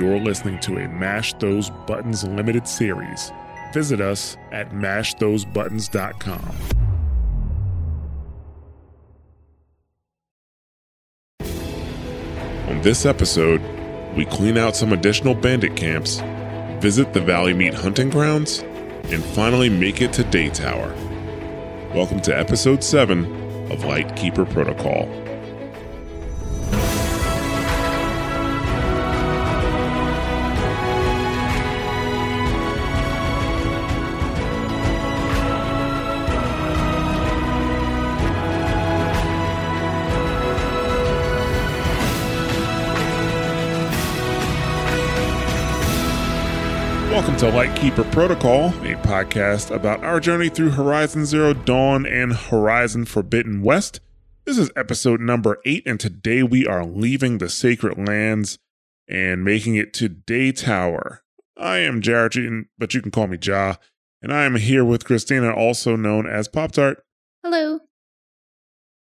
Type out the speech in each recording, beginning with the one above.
you're listening to a Mash Those Buttons limited series. Visit us at mashthosebuttons.com. On this episode, we clean out some additional bandit camps, visit the Valleymeet hunting grounds, and finally make it to Daytower. Welcome to episode 7 of Lightkeeper Protocol. To Lightkeeper Protocol, a podcast about our journey through Horizon Zero Dawn and Horizon Forbidden West. This is episode number eight, and today we are leaving the sacred lands and making it to Daytower. I am Jared, but you can call me Ja, and I am here with Christina, also known as Pop Tart. Hello.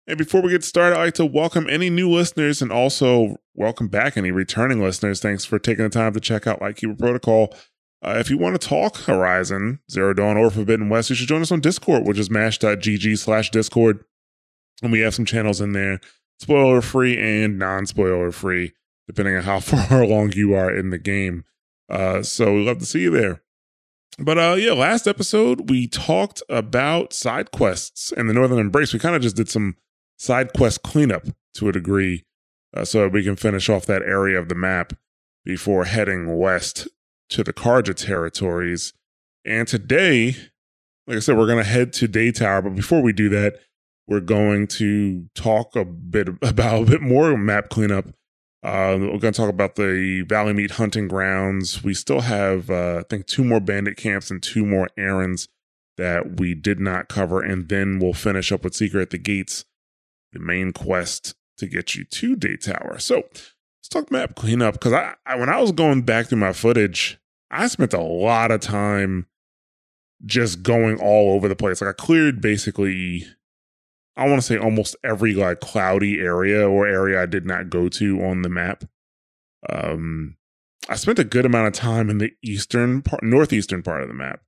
And before we get started, I'd like to welcome any new listeners and also welcome back any returning listeners. Thanks for taking the time to check out Lightkeeper Protocol. Uh, if you want to talk Horizon, Zero Dawn, or Forbidden West, you should join us on Discord, which is mash.gg slash Discord. And we have some channels in there, spoiler free and non spoiler free, depending on how far along you are in the game. Uh, so we love to see you there. But uh, yeah, last episode we talked about side quests and the Northern Embrace. We kind of just did some side quest cleanup to a degree, uh, so we can finish off that area of the map before heading west to the Carja territories. And today, like I said, we're going to head to Daytower. But before we do that, we're going to talk a bit about a bit more map cleanup. Uh, we're going to talk about the Valleymeet hunting grounds. We still have, uh, I think, two more bandit camps and two more errands that we did not cover. And then we'll finish up with Seeker at the Gates, the main quest to get you to Daytower. So let's talk map cleanup because I, I when I was going back through my footage, I spent a lot of time just going all over the place. Like I cleared basically, I want to say almost every like cloudy area or area I did not go to on the map. Um, I spent a good amount of time in the eastern part, northeastern part of the map,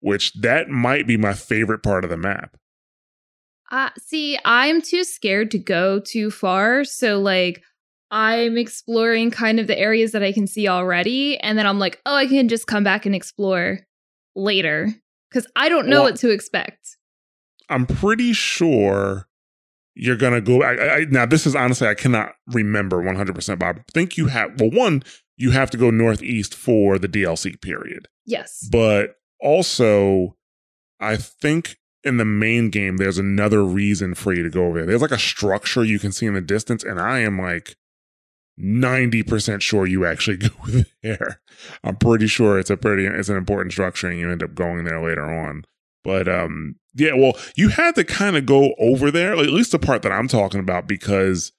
which that might be my favorite part of the map. Uh, see, I'm too scared to go too far. So, like, I'm exploring kind of the areas that I can see already. And then I'm like, oh, I can just come back and explore later because I don't know well, what to expect. I'm pretty sure you're going to go. I, I, now, this is honestly, I cannot remember 100%, Bob. I think you have, well, one, you have to go northeast for the DLC period. Yes. But also, I think in the main game, there's another reason for you to go over there. There's like a structure you can see in the distance, and I am like 90% sure you actually go there. I'm pretty sure it's a pretty it's an important structure and you end up going there later on. But um yeah, well, you had to kind of go over there, like, at least the part that I'm talking about because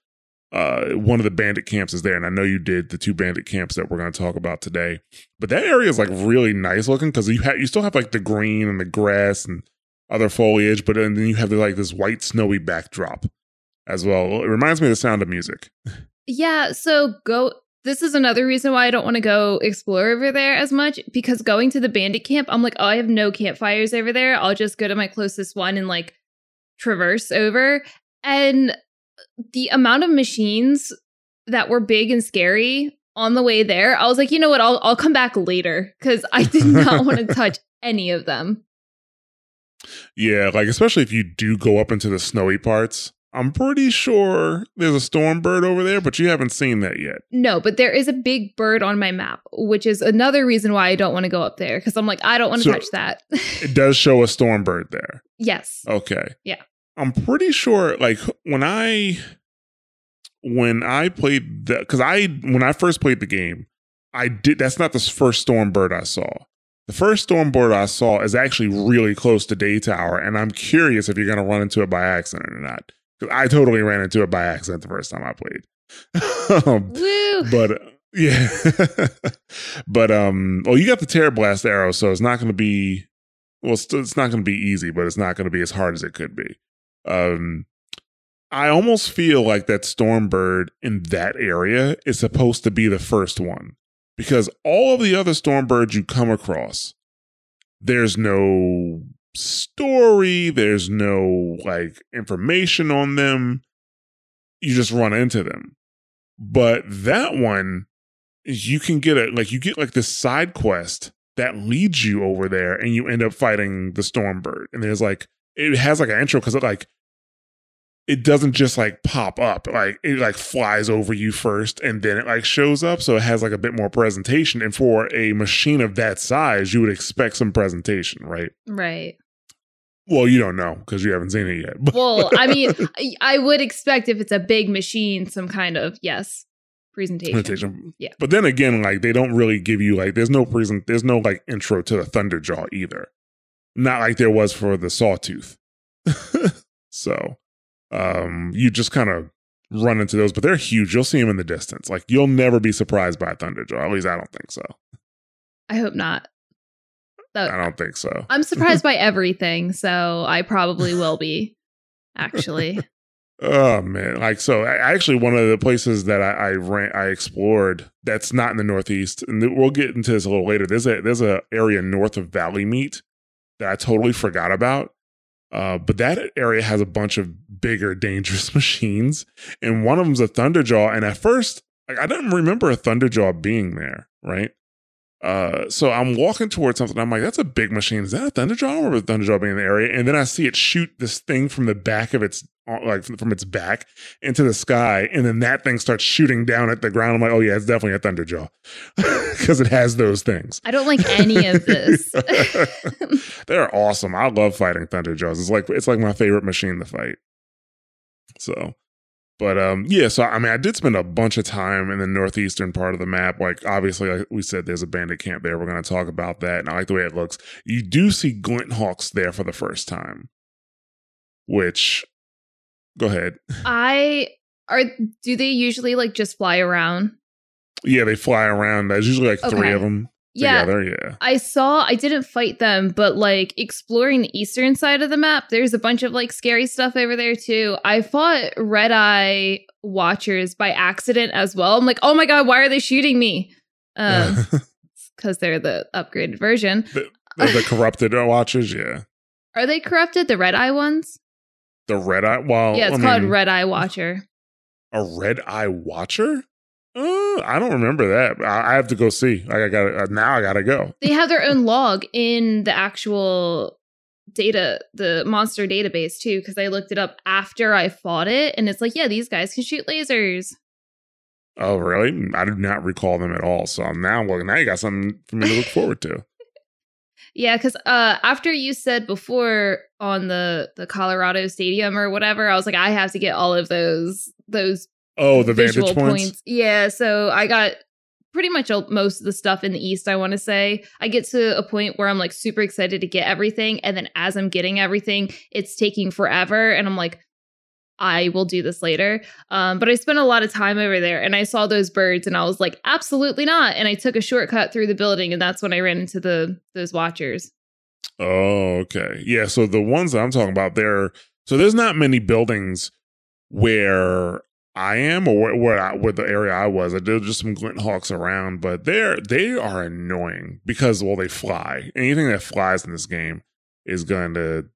uh one of the bandit camps is there and I know you did the two bandit camps that we're going to talk about today. But that area is like really nice looking cuz you have you still have like the green and the grass and other foliage, but and then you have like this white snowy backdrop as well. It reminds me of the sound of music. Yeah, so go this is another reason why I don't want to go explore over there as much because going to the bandit camp, I'm like, oh, I have no campfires over there. I'll just go to my closest one and like traverse over. And the amount of machines that were big and scary on the way there, I was like, you know what? I'll I'll come back later because I did not want to touch any of them. Yeah, like especially if you do go up into the snowy parts, I'm pretty sure there's a storm bird over there, but you haven't seen that yet. No, but there is a big bird on my map, which is another reason why I don't want to go up there because I'm like, I don't want to so touch that. it does show a storm bird there. Yes. Okay. Yeah. I'm pretty sure, like when I when I played the because I when I first played the game, I did that's not the first storm bird I saw. The first storm bird I saw is actually really close to Daytower, and I'm curious if you're going to run into it by accident or not. I totally ran into it by accident the first time I played. um, but yeah, but um, well, you got the Tear Blast arrow, so it's not going to be well, it's, it's not going to be easy, but it's not going to be as hard as it could be. Um, I almost feel like that Stormbird in that area is supposed to be the first one because all of the other Stormbirds you come across, there's no story, there's no like information on them. You just run into them. But that one, is you can get a like you get like this side quest that leads you over there and you end up fighting the Stormbird. And there's like it has like an intro because it like it doesn't just like pop up like it like flies over you first and then it like shows up so it has like a bit more presentation and for a machine of that size you would expect some presentation right Right. well you don't know because you haven't seen it yet but- Well, I mean, I- I would expect if it's a big machine, some kind of yes presentation. presentation. Yeah. but then again like they don't really give you like there's no present there's no like intro to the thunderjaw either not like there was for the sawtooth so um you just kind of run into those but they're huge. You'll see them in the distance. Like you'll never be surprised by a thunderjaw at least i don't think so. I hope not. i don't think so. I'm surprised by everything, so I probably will be. Actually, oh man. Like so I, actually one of the places that i i ran i explored that's not in the northeast and we'll get into this a little later. There's a there's a area north of Valleymeet that i totally forgot about uh, but that area has a bunch of bigger dangerous machines and one of them's a thunderjaw and at first like, i didn't remember a thunderjaw being there right uh, so I'm walking towards something. I'm like, that's a big machine. Is that a Thunderjaw? I remember Thunderjaw being in the area. And then I see it shoot this thing from the back of its, like from its back into the sky. And then that thing starts shooting down at the ground. I'm like, oh yeah, it's definitely a Thunderjaw because it has those things. I don't like any of this. They're awesome. I love fighting Thunderjaws. It's like it's like my favorite machine to fight. So, but um, yeah. So I mean, I did spend a bunch of time in the northeastern part of the map. Like obviously, like we said, there's a bandit camp there. We're going to talk about that, and I like the way it looks. You do see glint hawks there for the first time, which. Go ahead. I are. Do they usually like just fly around? Yeah, they fly around. There's usually like three of them Yeah, together. Yeah. I saw. I didn't fight them, but like exploring the eastern side of the map, there's a bunch of like scary stuff over there too. I fought red eye watchers by accident as well. I'm like, oh my god, why are they shooting me? Um, because they're the upgraded version. the, the corrupted watchers. Yeah. Are they corrupted? The red eye ones? The red eye. Well, yeah, it's I called mean, red eye watcher. a red eye watcher. Uh, I don't remember that. I, I have to go see. Like I got uh, now. I gotta go. They have their own log in the actual data, the monster database too, because I looked it up after I fought it, and it's like, yeah, these guys can shoot lasers. Oh, really? I do not recall them at all. So now, well, now you got something for me to look forward to. Yeah, because uh, after you said before on the the Colorado Stadium or whatever, I was like, I have to get all of those those Oh, the visual vantage points. Yeah, so I got pretty much most of the stuff in the east. I want to say I get to a point where I'm like super excited to get everything, and then as I'm getting everything, it's taking forever, and I'm like. I will do this later. Um, but I spent a lot of time over there and I saw those birds and I was like, absolutely not. And I took a shortcut through the building and that's when I ran into the those watchers. Oh, okay. Yeah. So the ones that I'm talking about, there. So there's not many buildings where I am or where, where, I, where the area I was. There's just some glint hawks around, but they're they are annoying because well they fly. Anything that flies in this game is going to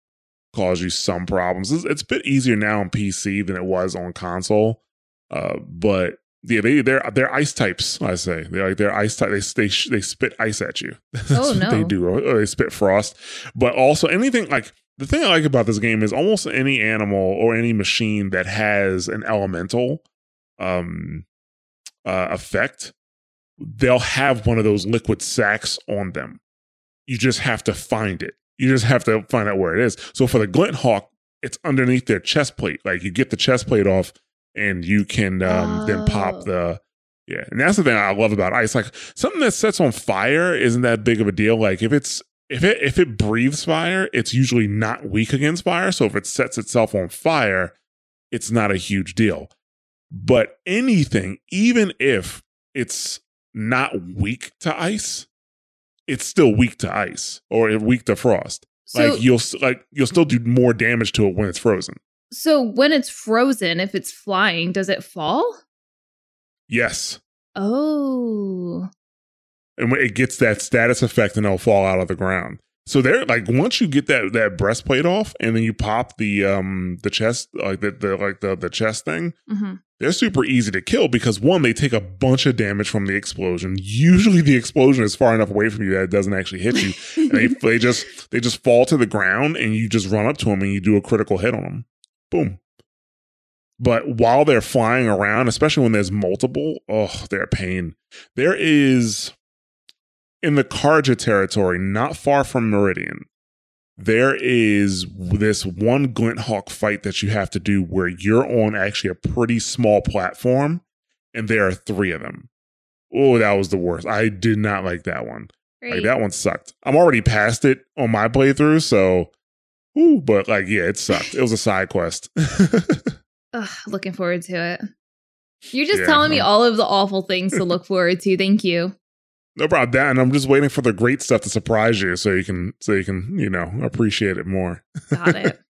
cause you some problems. It's, it's a bit easier now on PC than it was on console, uh, but yeah, they they're they're ice types. I say they're like they're ice type. They they they spit ice at you. That's Oh, what they no. do. Or they spit frost, but also anything like the thing I like about this game is almost any animal or any machine that has an elemental um uh, effect, they'll have one of those liquid sacks on them. You just have to find it. You just have to find out where it is. So for the glint hawk, it's underneath their chest plate. Like you get the chest plate off, and you can um, then Oh. pop the yeah. And that's the thing I love about ice. Like something that sets on fire isn't that big of a deal. Like if it's if it if it breathes fire, it's usually not weak against fire. So if it sets itself on fire, it's not a huge deal. But anything, even if it's not weak to ice, it's still weak to ice or weak to frost. So like you'll like you'll still do more damage to it when it's frozen. so when it's frozen, if it's flying, does it fall? Yes. Oh. and when it gets that status effect, and it'll fall out of the ground. So they're like once you get that that breastplate off, and then you pop the um the chest like the, the like the the chest thing, Mhm. they're super easy to kill because one, they take a bunch of damage from the explosion. Usually, the explosion is far enough away from you that it doesn't actually hit you. and they, they just they just fall to the ground, and you just run up to them and you do a critical hit on them. Boom. But while they're flying around, especially when there's multiple, oh, they're a pain. There is in the Carja territory, not far from Meridian, there is this one Glint Hawk fight that you have to do where you're on actually a pretty small platform, and there are three of them. Oh, that was the worst. I did not like that one. Like that one sucked. I'm already past it on my playthrough, so ooh, but like yeah, it sucked. It was a side quest. Ugh, looking forward to it. You're just Yeah, telling me all of the awful things to look forward to. Thank you. No problem. That and I'm just waiting for the great stuff to surprise you so you can so you can, you know, appreciate it more. Got it.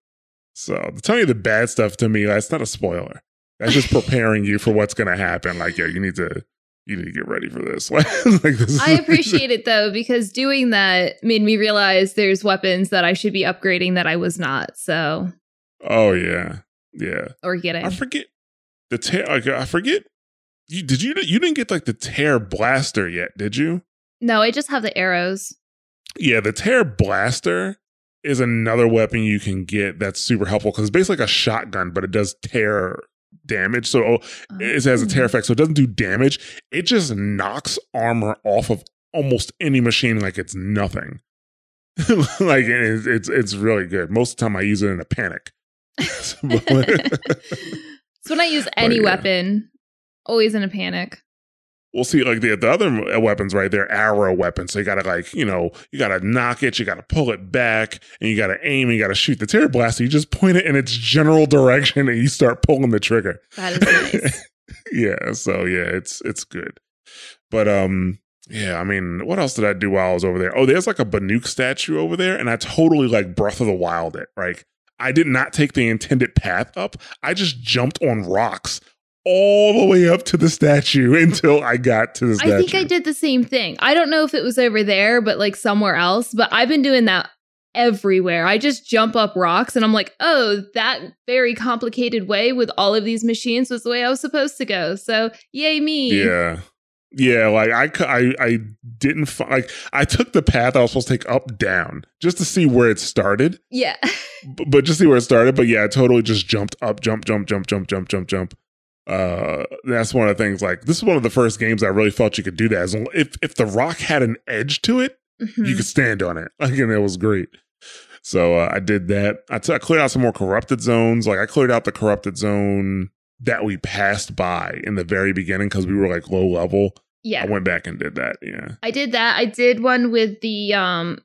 So to tell you the bad stuff to me, that's not a spoiler. That's just preparing you for what's gonna happen. Like, yeah, you need to you need to get ready for this. like this I appreciate it though because doing that made me realize there's weapons that I should be upgrading that I was not. So Oh yeah. Yeah. or getting. I forget the tear. Like, I forget. You did you you didn't get like the tear blaster yet? Did you? no, I just have the arrows. Yeah, the tear blaster is another weapon you can get that's super helpful because it's basically like a shotgun, but it does tear damage. So oh, it has a tear Oh. effect, so it doesn't do damage. It just knocks armor off of almost any machine like it's nothing. like it's, it's it's really good. Most of the time, I use it in a panic. so when I use any yeah. weapon, always in a panic. We'll see, like the, the other weapons, right? They're arrow weapons. So you gotta like, you know, you gotta knock it, you gotta pull it back, and you gotta aim, and you gotta shoot the tear blaster. You just point it in its general direction and you start pulling the trigger. That is nice. yeah, so yeah, it's it's good. But um, yeah, I mean, what else did I do while I was over there? Oh, there's like a Banuk statue over there, and I totally like Breath of the Wild it. Like I did not take the intended path up. I just jumped on rocks all the way up to the statue until I got to the statue. I think I did the same thing. I don't know if it was over there, but like somewhere else. But I've been doing that everywhere. I just jump up rocks and I'm like, oh, that very complicated way with all of these machines was the way I was supposed to go. So yay me. Yeah. Yeah, like I, I, I didn't fi- like. I took the path I was supposed to take up down just to see where it started, Yeah. b- but just see where it started. But yeah, I totally just jumped up, jump, jump, jump, jump, jump, jump, jump. Uh, that's one of the things. Like this is one of the first games I really felt you could do that. If if the rock had an edge to it, Mhm. you could stand on it. Like, and it was great. So uh, I did that. I took- I cleared out some more corrupted zones. Like I cleared out the corrupted zone that we passed by in the very beginning because we were like low level. yeah. I went back and did that. Yeah. I did that. I did one with the um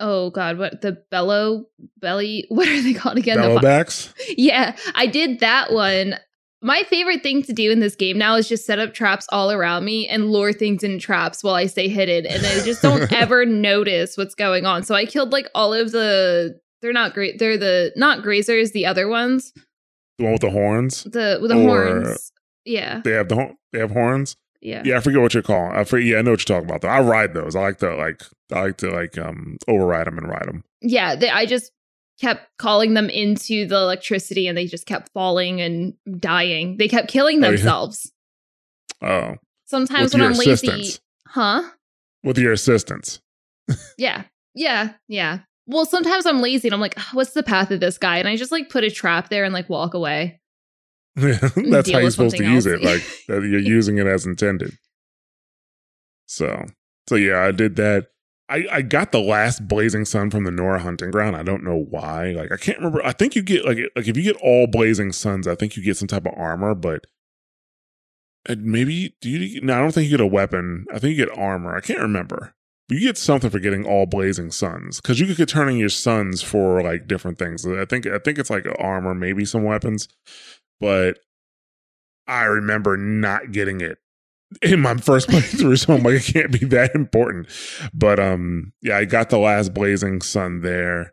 oh god, what the bellow belly what are they called again? Bellowbacks. yeah, I did that one. My favorite thing to do in this game now is just set up traps all around me and lure things in traps while I stay hidden, and I just don't ever notice what's going on. So I killed like all of the. They're not great. They're the not grazers. The other ones, The one with the horns. the with the Or- horns. Yeah, They have the hor- they have horns. yeah, Yeah, I forget what you're calling. I forget, yeah, I know what you're talking about though. I ride those. I like to like I like to like um override them and ride them. yeah. They, I just kept calling them into the electricity, and they just kept falling and dying. They kept killing Oh, yeah. themselves. Oh, Sometimes with when I'm lazy, assistance. huh? With your assistance. Yeah. Yeah. Yeah. Well, sometimes I'm lazy and I'm like, "Ugh, what's the path of this guy? And I just like put a trap there and like walk away. Yeah, That's how you're supposed to something use it. Like that you're using it as intended. So so yeah, I did that. I, I got the last blazing sun from the Nora hunting ground. I don't know why. Like I can't remember. I think you get like like if you get all blazing suns, I think you get some type of armor, but maybe do you no, I don't think you get a weapon. I think you get armor. I can't remember. But you get something for getting all blazing suns. Because you could turn in your suns for like different things. I think I think it's like armor, maybe some weapons. But I remember not getting it in my first playthrough, so I'm like, it can't be that important. But um, yeah, I got the last blazing sun there.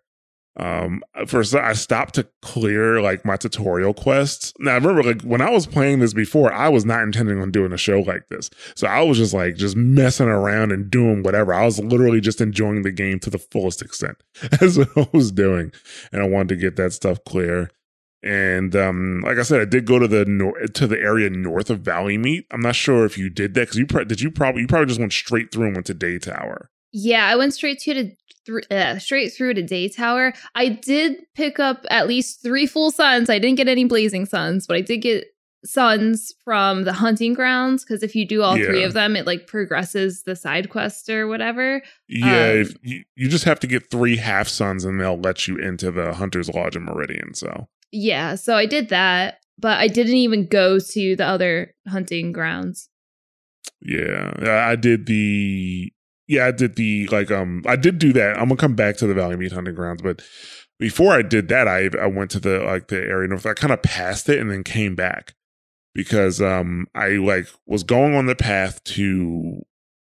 um first i stopped to clear like my tutorial quests. Now i remember like when i was playing this before i was not intending on doing a show like this. So i was just like just messing around and doing whatever. I was literally just enjoying the game to the fullest extent. As what i was doing. And i wanted to get that stuff clear and um like i said i did go to the nor- to the area north of Valleymeet i'm not sure if you did that because you pro- did you probably you probably just went straight through and went to Daytower Yeah, I went straight to the thr- uh, straight through to Daytower. I did pick up at least three full suns. I didn't get any blazing suns, but I did get suns from the hunting grounds because if you do all three of them, it like progresses the side quest or whatever. Yeah, Um, if you, you just have to get three half suns and they'll let you into the Hunter's Lodge in Meridian. So Yeah, so I did that, but I didn't even go to the other hunting grounds. yeah, I did the yeah, I did the like um I did do that. I'm gonna come back to the Valleymeet Hunting Grounds, but before I did that, I I went to the like the area north. I kind of passed it and then came back because um I like was going on the path to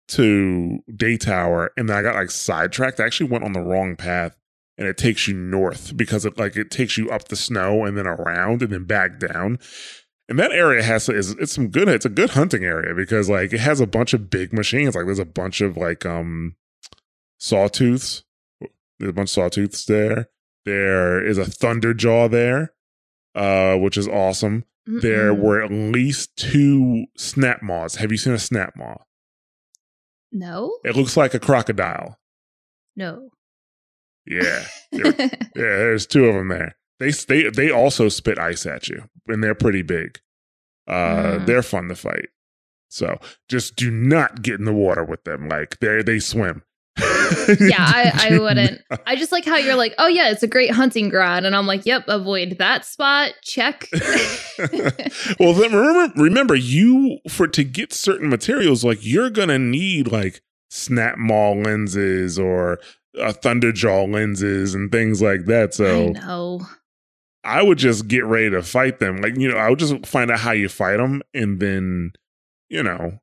to Daytower and then I got like sidetracked. I actually went on the wrong path and it takes you north because it like it takes you up the snow and then around and then back down. And that area has is it's some good it's a good hunting area because like it has a bunch of big machines. Like there's a bunch of like um sawtooths. There's a bunch of sawtooths there. There is a thunderjaw there, uh, which is awesome. There Mm-mm. were at least two snap maws. Have you seen a snap maw? no, It looks like a crocodile. no. Yeah. Yeah, there's two of them there. They they they also spit ice at you, and they're pretty big. Uh, Mm. they're fun to fight. So just do not get in the water with them. Like they they swim. yeah, I, I wouldn't. I just like how you're like, oh yeah, it's a great hunting ground, and I'm like, yep, avoid that spot. Check. well, then remember, remember, you for to get certain materials, like you're gonna need like snap maw lenses or uh, thunderjaw lenses and things like that. I So know. I would just get ready to fight them. Like, you know, I would just find out how you fight them and then, you know,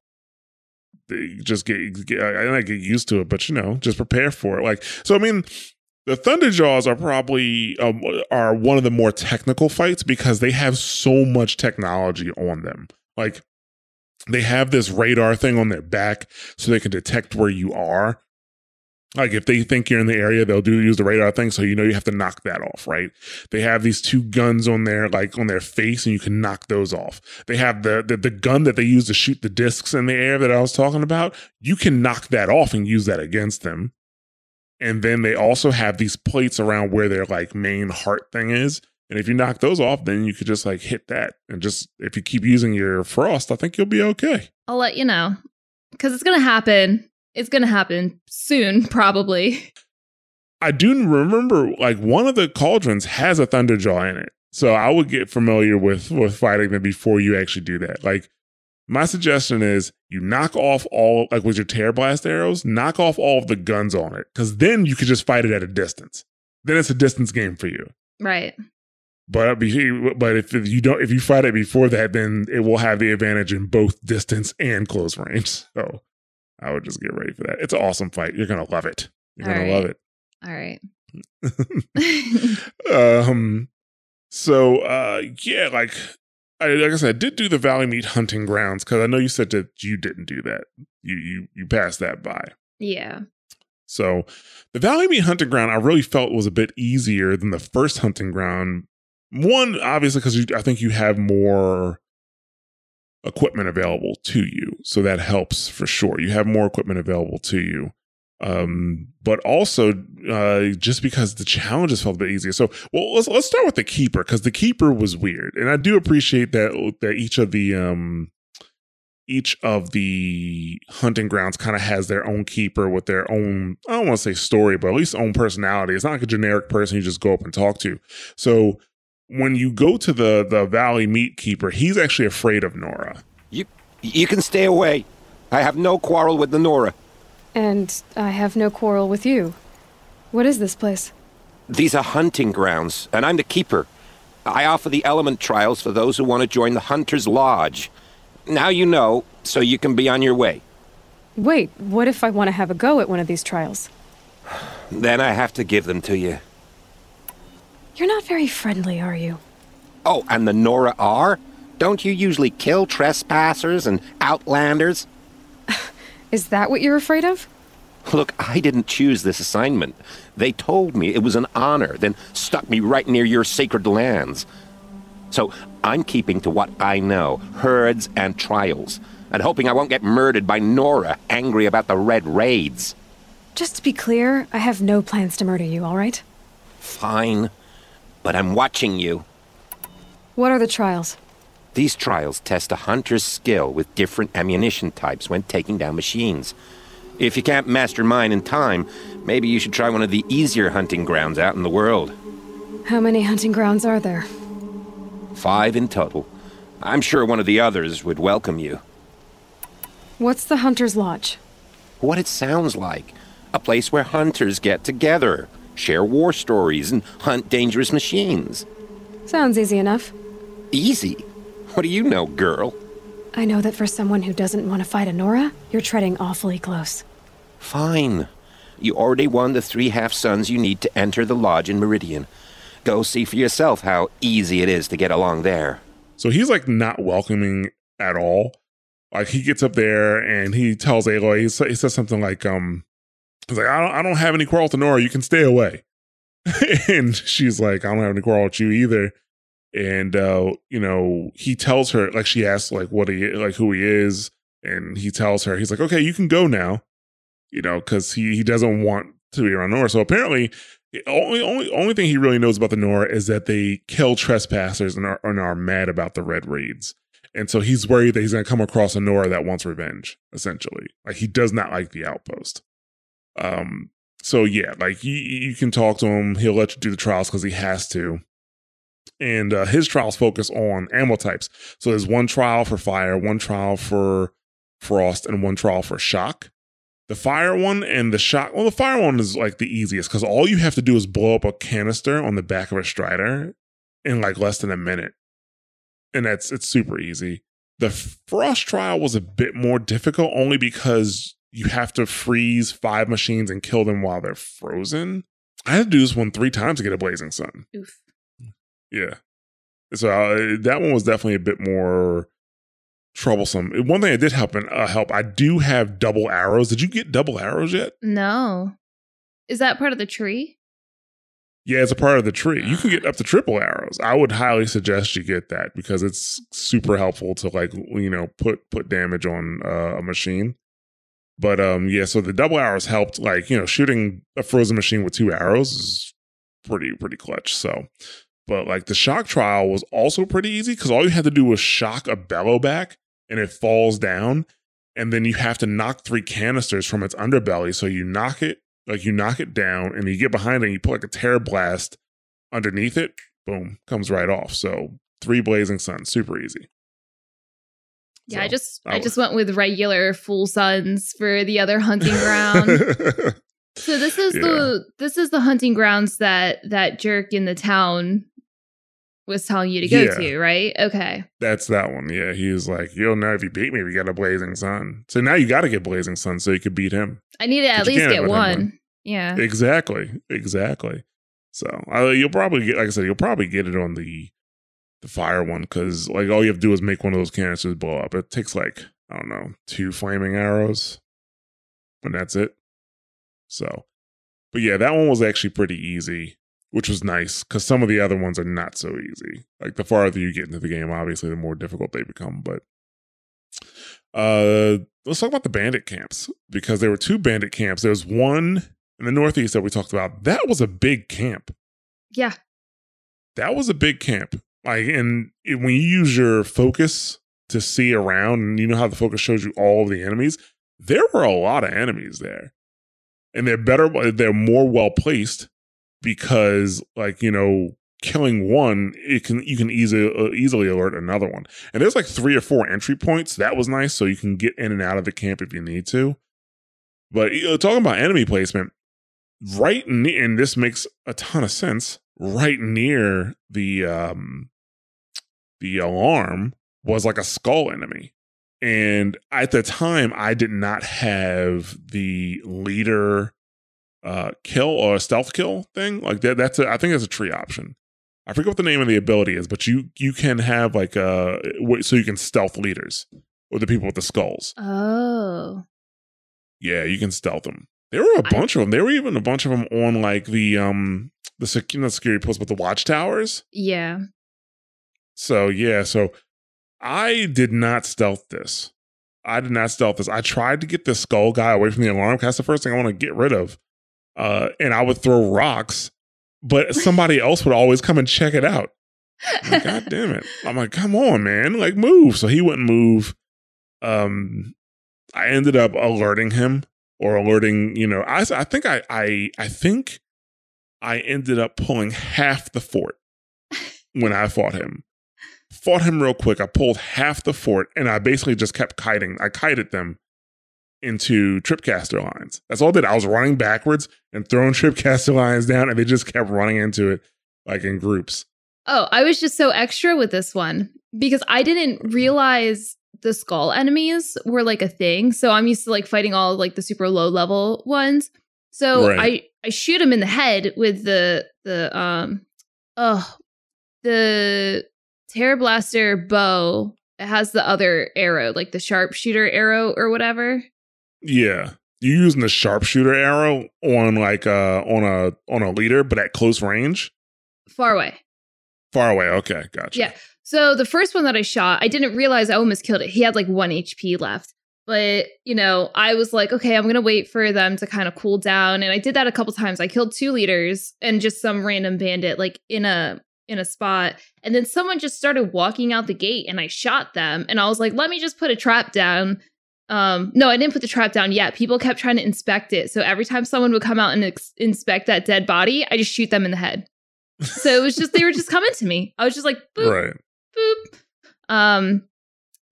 they just get, get I don't get used to it, but you know, just prepare for it. Like, so I mean, the Thunderjaws are probably um, are one of the more technical fights because they have so much technology on them. Like, they have this radar thing on their back so they can detect where you are. Like if they think you're in the area, they'll do use the radar thing, so you know you have to knock that off, right? They have these two guns on their like on their face, and you can knock those off. They have the the, the gun that they use to shoot the discs in the air that I was talking about. You can knock that off and use that against them. And then they also have these plates around where their like main heart thing is. And if you knock those off, then you could just like hit that. And just if you keep using your frost, I think you'll be okay. I'll let you know because it's gonna happen. It's gonna happen soon, probably. I do remember like one of the cauldrons has a thunderjaw in it. So I would get familiar with with fighting them before you actually do that. Like my suggestion is you knock off all like with your tear blast arrows, knock off all of the guns on it cuz then you could just fight it at a distance. Then it's a distance game for you. Right. But be- but if you don't if you fight it before that then it will have the advantage in both distance and close range. So I would just get ready for that. It's an awesome fight. You're going to love it. You're All going to right. love it. All right. um so uh yeah like I, like I said, I did do the Valleymeet hunting grounds because I know you said that you didn't do that. You you you passed that by. yeah. So the Valleymeet hunting ground, I really felt was a bit easier than the first hunting ground. One, obviously, because I think you have more equipment available to you, so that helps for sure. You have more equipment available to you, um, but also uh, just because the challenges felt a bit easier. So, well, let's let's start with the keeper because the keeper was weird, and I do appreciate that that each of the um each of the hunting grounds kind of has their own keeper with their own I don't want to say story, but at least own personality. It's not like a generic person you just go up and talk to. So when you go to the the Valleymeet Keeper, he's actually afraid of Nora. You, you can stay away. I have no quarrel with the Nora. And I have no quarrel with you. What is this place? These are hunting grounds, and I'm the keeper. I offer the element trials for those who want to join the Hunter's Lodge. Now you know, so you can be on your way. Wait, what if I want to have a go at one of these trials? Then I have to give them to you. You're not very friendly, are you? Oh, and the Nora are? Don't you usually kill trespassers and outlanders? Is that what you're afraid of? Look, I didn't choose this assignment. They told me it was an honor, then stuck me right near your sacred lands. So I'm keeping to what I know herds and trials, and hoping I won't get murdered by Nora, angry about the Red Raids. Just to be clear, I have no plans to murder you, all right? Fine, but I'm watching you. What are the trials? These trials test a hunter's skill with different ammunition types when taking down machines. If you can't master mine in time, maybe you should try one of the easier hunting grounds out in the world. How many hunting grounds are there? Five in total. I'm sure one of the others would welcome you. What's the Hunter's Lodge? What it sounds like. A place where hunters get together, share war stories, and hunt dangerous machines. Sounds easy enough. Easy. What do you know, girl? I know that for someone who doesn't want to fight a Nora, you're treading awfully close. Fine. You already won the three half suns you need to enter the lodge in Meridian. Go see for yourself how easy it is to get along there. So he's like not welcoming at all. Like he gets up there and he tells Aloy, he, sa- he says something like, um, he's like, I don't, I don't have any quarrel with Nora. You can stay away. and she's like, I don't have any quarrel with you either. And, uh, you know, he tells her, like, she asks, like, what he, like, who he is. And he tells her, he's like, okay, you can go now, you know, because he, he doesn't want to be around Nora. So apparently, only, only, only thing he really knows about the Nora is that they kill trespassers and are, and are mad about the red raids. And so he's worried that he's going to come across a Nora that wants revenge, essentially. Like he does not like the outpost. Um, so yeah, like you, you can talk to him. He'll let you do the trials because he has to. And uh, his trials focus on ammo types. So there's one trial for fire, one trial for frost, and one trial for shock. The fire one and the shock, well, the fire one is like the easiest because all you have to do is blow up a canister on the back of a strider in like less than a minute. And that's it's super easy. The frost trial was a bit more difficult only because you have to freeze five machines and kill them while they're frozen. I had to do this one three times to get a blazing sun. Oof. Yeah. So uh, that one was definitely a bit more troublesome. One thing that did help and uh, help. I do have double arrows. Did you get double arrows yet? No. Is that part of the tree? Yeah, it's a part of the tree. You can get up to triple arrows. I would highly suggest you get that because it's super helpful to like you know put put damage on uh, a machine. But um yeah, so the double arrows helped. Like you know, shooting a frozen machine with two arrows is pretty pretty clutch. So, but like the shock trial was also pretty easy because all you had to do was shock a bellow back and it falls down, and then you have to knock three canisters from its underbelly. So you knock it like you knock it down and you get behind it and you put like a tear blast underneath it, boom, comes right off. So three blazing suns, super easy. Yeah, So, I just I I just went with regular full suns for the other hunting ground. so this is the this is the hunting grounds that that jerk in the town was telling you to go Yeah. to, right? Okay. That's that one. Yeah, he was like, "You'll know if you beat me, we got a blazing sun." So now you got to get blazing sun so you could beat him. I need to at least get one. Yeah. Exactly, exactly. So uh, you'll probably get, like I said, you'll probably get it on the the fire one because like all you have to do is make one of those canisters blow up. It takes like I don't know two flaming arrows, and that's it. So, but yeah, that one was actually pretty easy, which was nice because some of the other ones are not so easy. Like the farther you get into the game, obviously, the more difficult they become. But uh, let's talk about the bandit camps because there were two bandit camps. There was one in the Northeast that we talked about. That was a big camp. Yeah. That was a big camp. Like, and it- when you use your focus to see around, and you know how the focus shows you all of the enemies, there were a lot of enemies there, and they're better. They're more well placed because, like, you know, killing one, it can you can easily uh, easily alert another one. And there's like three or four entry points. That was nice, so you can get in and out of the camp if you need to. But you know, talking about enemy placement, right, ne- and this makes a ton of sense. Right near the um the alarm was like a skull enemy. And at the time, I did not have the leader uh, kill or stealth kill thing. Like that, that's a, I think that's a tree option. I forget what the name of the ability is, but you you can have like uh so you can stealth leaders or the people with the skulls. Oh. Yeah, you can stealth them. There were a I- bunch of them. There were even a bunch of them on like the um the sec- not security posts, but the watchtowers. Yeah. So yeah, so I did not stealth this. I did not stealth this. I tried to get the skull guy away from the alarm. That's the first thing I want to get rid of. Uh, and I would throw rocks, but somebody else would always come and check it out. Like, God damn it! I'm like, come on, man, like move. So he wouldn't move. Um, I ended up alerting him or alerting. You know, I I think I I I think I ended up pulling half the fort when I fought him. Fought him real quick. I pulled half the fort and I basically just kept kiting. I kited them into tripcaster lines. That's all I did. I was running backwards and throwing tripcaster lines down and they just kept running into it like in groups. Oh, I was just so extra with this one because I didn't realize the skull enemies were like a thing. So I'm used to like fighting all like the super low level ones. So Right. I I shoot him in the head with the the um oh the Terror Blaster bow. It has the other arrow, like the sharpshooter arrow or whatever. Yeah. You're using the sharpshooter arrow on like uh on a on a leader, but at close range? Far away. Far away. Okay, gotcha. Yeah. So the first one that I shot, I didn't realize I almost killed it. He had like one HP left. But, you know, I was like, okay, I'm going to wait for them to kind of cool down. And I did that a couple times. I killed two leaders and just some random bandit like in a in a spot. And then someone just started walking out the gate and I shot them and I was like, let me just put a trap down. Um no, I didn't put the trap down yet. People kept trying to inspect it. So every time someone would come out and ex- inspect that dead body, I just shoot them in the head. So it was just they were just coming to me. I was just like, boop, Right. boop. Um,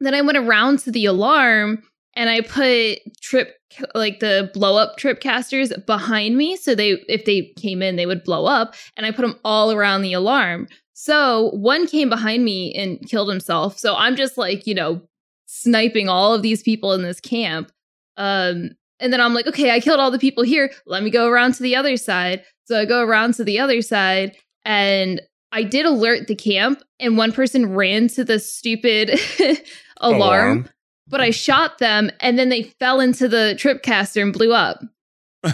then I went around to the alarm and I put trip like the blow up trip casters behind me, so they if they came in they would blow up, and I put them all around the alarm. So one came behind me and killed himself. So I'm just like you know sniping all of these people in this camp. Um, and then I'm like, okay, I killed all the people here. Let me go around to the other side. So I go around to the other side and I did alert the camp, and one person ran to the stupid alarm, but I shot them, and then they fell into the tripcaster and blew up.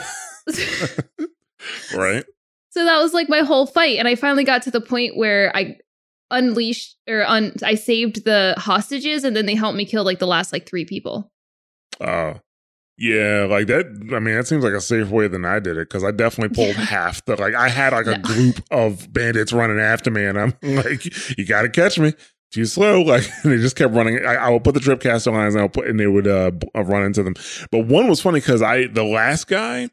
right. so that was like my whole fight, and I finally got to the point where I unleashed or un- I saved the hostages, and then they helped me kill like the last like three people. Oh. yeah, like that. I mean, that seems like a safe way than I did it because I definitely pulled half the. Like, I had like a No. group of bandits running after me, and I'm like, "You got to catch me." Too slow, like and they just kept running. I, I would put the trip caster lines, and I'll put, and they would uh, uh, run into them. But one was funny because I, the last guy,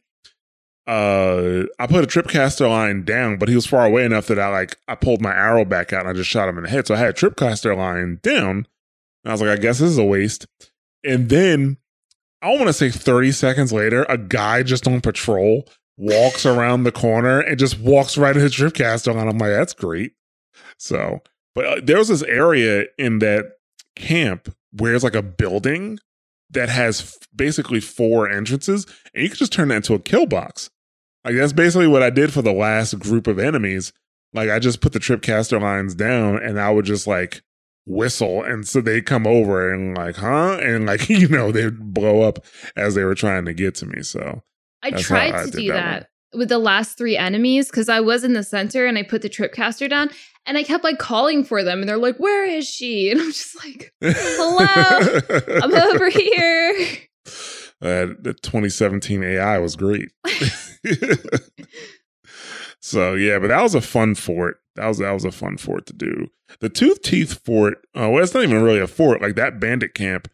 uh, I put a trip caster line down, but he was far away enough that I like I pulled my arrow back out and I just shot him in the head. So I had a trip caster line down, and I was like, I guess this is a waste. And then I want to say 30 seconds later, a guy just on patrol walks around the corner and just walks right into his Tripcaster. line. I'm like, that's great. So, but uh, there was this area in that camp where it's like a building that has f- basically four entrances, and you can just turn that into a kill box. Like, that's basically what I did for the last group of enemies. Like, I just put the Tripcaster lines down and I would just like whistle and so they come over and like huh and like you know they'd blow up as they were trying to get to me so I tried to did do that that, with the last three enemies because I was in the center and I put the tripcaster down and I kept like calling for them and they're like, "Where is she?" And I'm just like, Hello? "I'm over here." uh, the 2017 ai was great so yeah but that was a fun fort that was that was a fun fort to do the tooth teeth fort uh, well it's not even really a fort like that bandit camp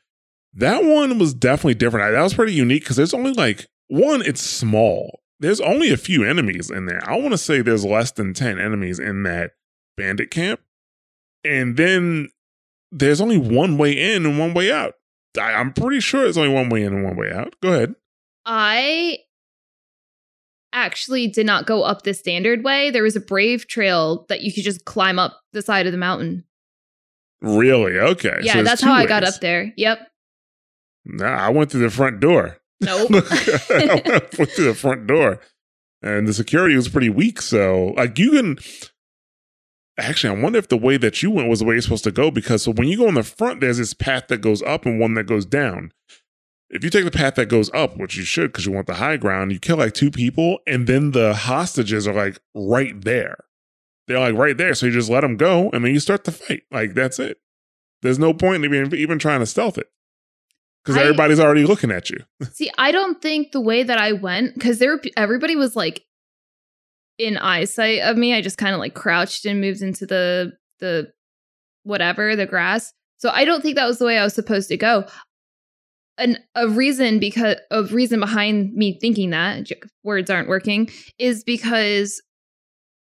that one was definitely different that was pretty unique because there's only like one it's small there's only a few enemies in there. I want to say there's less than 10 enemies in that bandit camp. And then there's only one way in and one way out. I, i'm pretty sure there's only one way in and one way out. Go ahead. I actually did not go up the standard way. There was a brave trail that you could just climb up the side of the mountain. really? Okay. Yeah, there's that's how I got up there. Yep. nah i went through the front door Nope. I went through the front door, and the security was pretty weak. So, like, you can actually, I wonder if the way that you went was the way you're supposed to go because so when you go in the front, there's this path that goes up and one that goes down. If you take the path that goes up, which you should because you want the high ground, you kill like two people, and then the hostages are like right there. They're like right there, so you just let them go, and then you start the fight. Like that's it. There's no point in even even trying to stealth it because everybody's already looking at you. See, I don't think the way that I went because there everybody was like in eyesight of me. I just kind of like crouched and moved into the the whatever the grass. So I don't think that was the way I was supposed to go. And a reason because a reason behind me thinking that words aren't working is because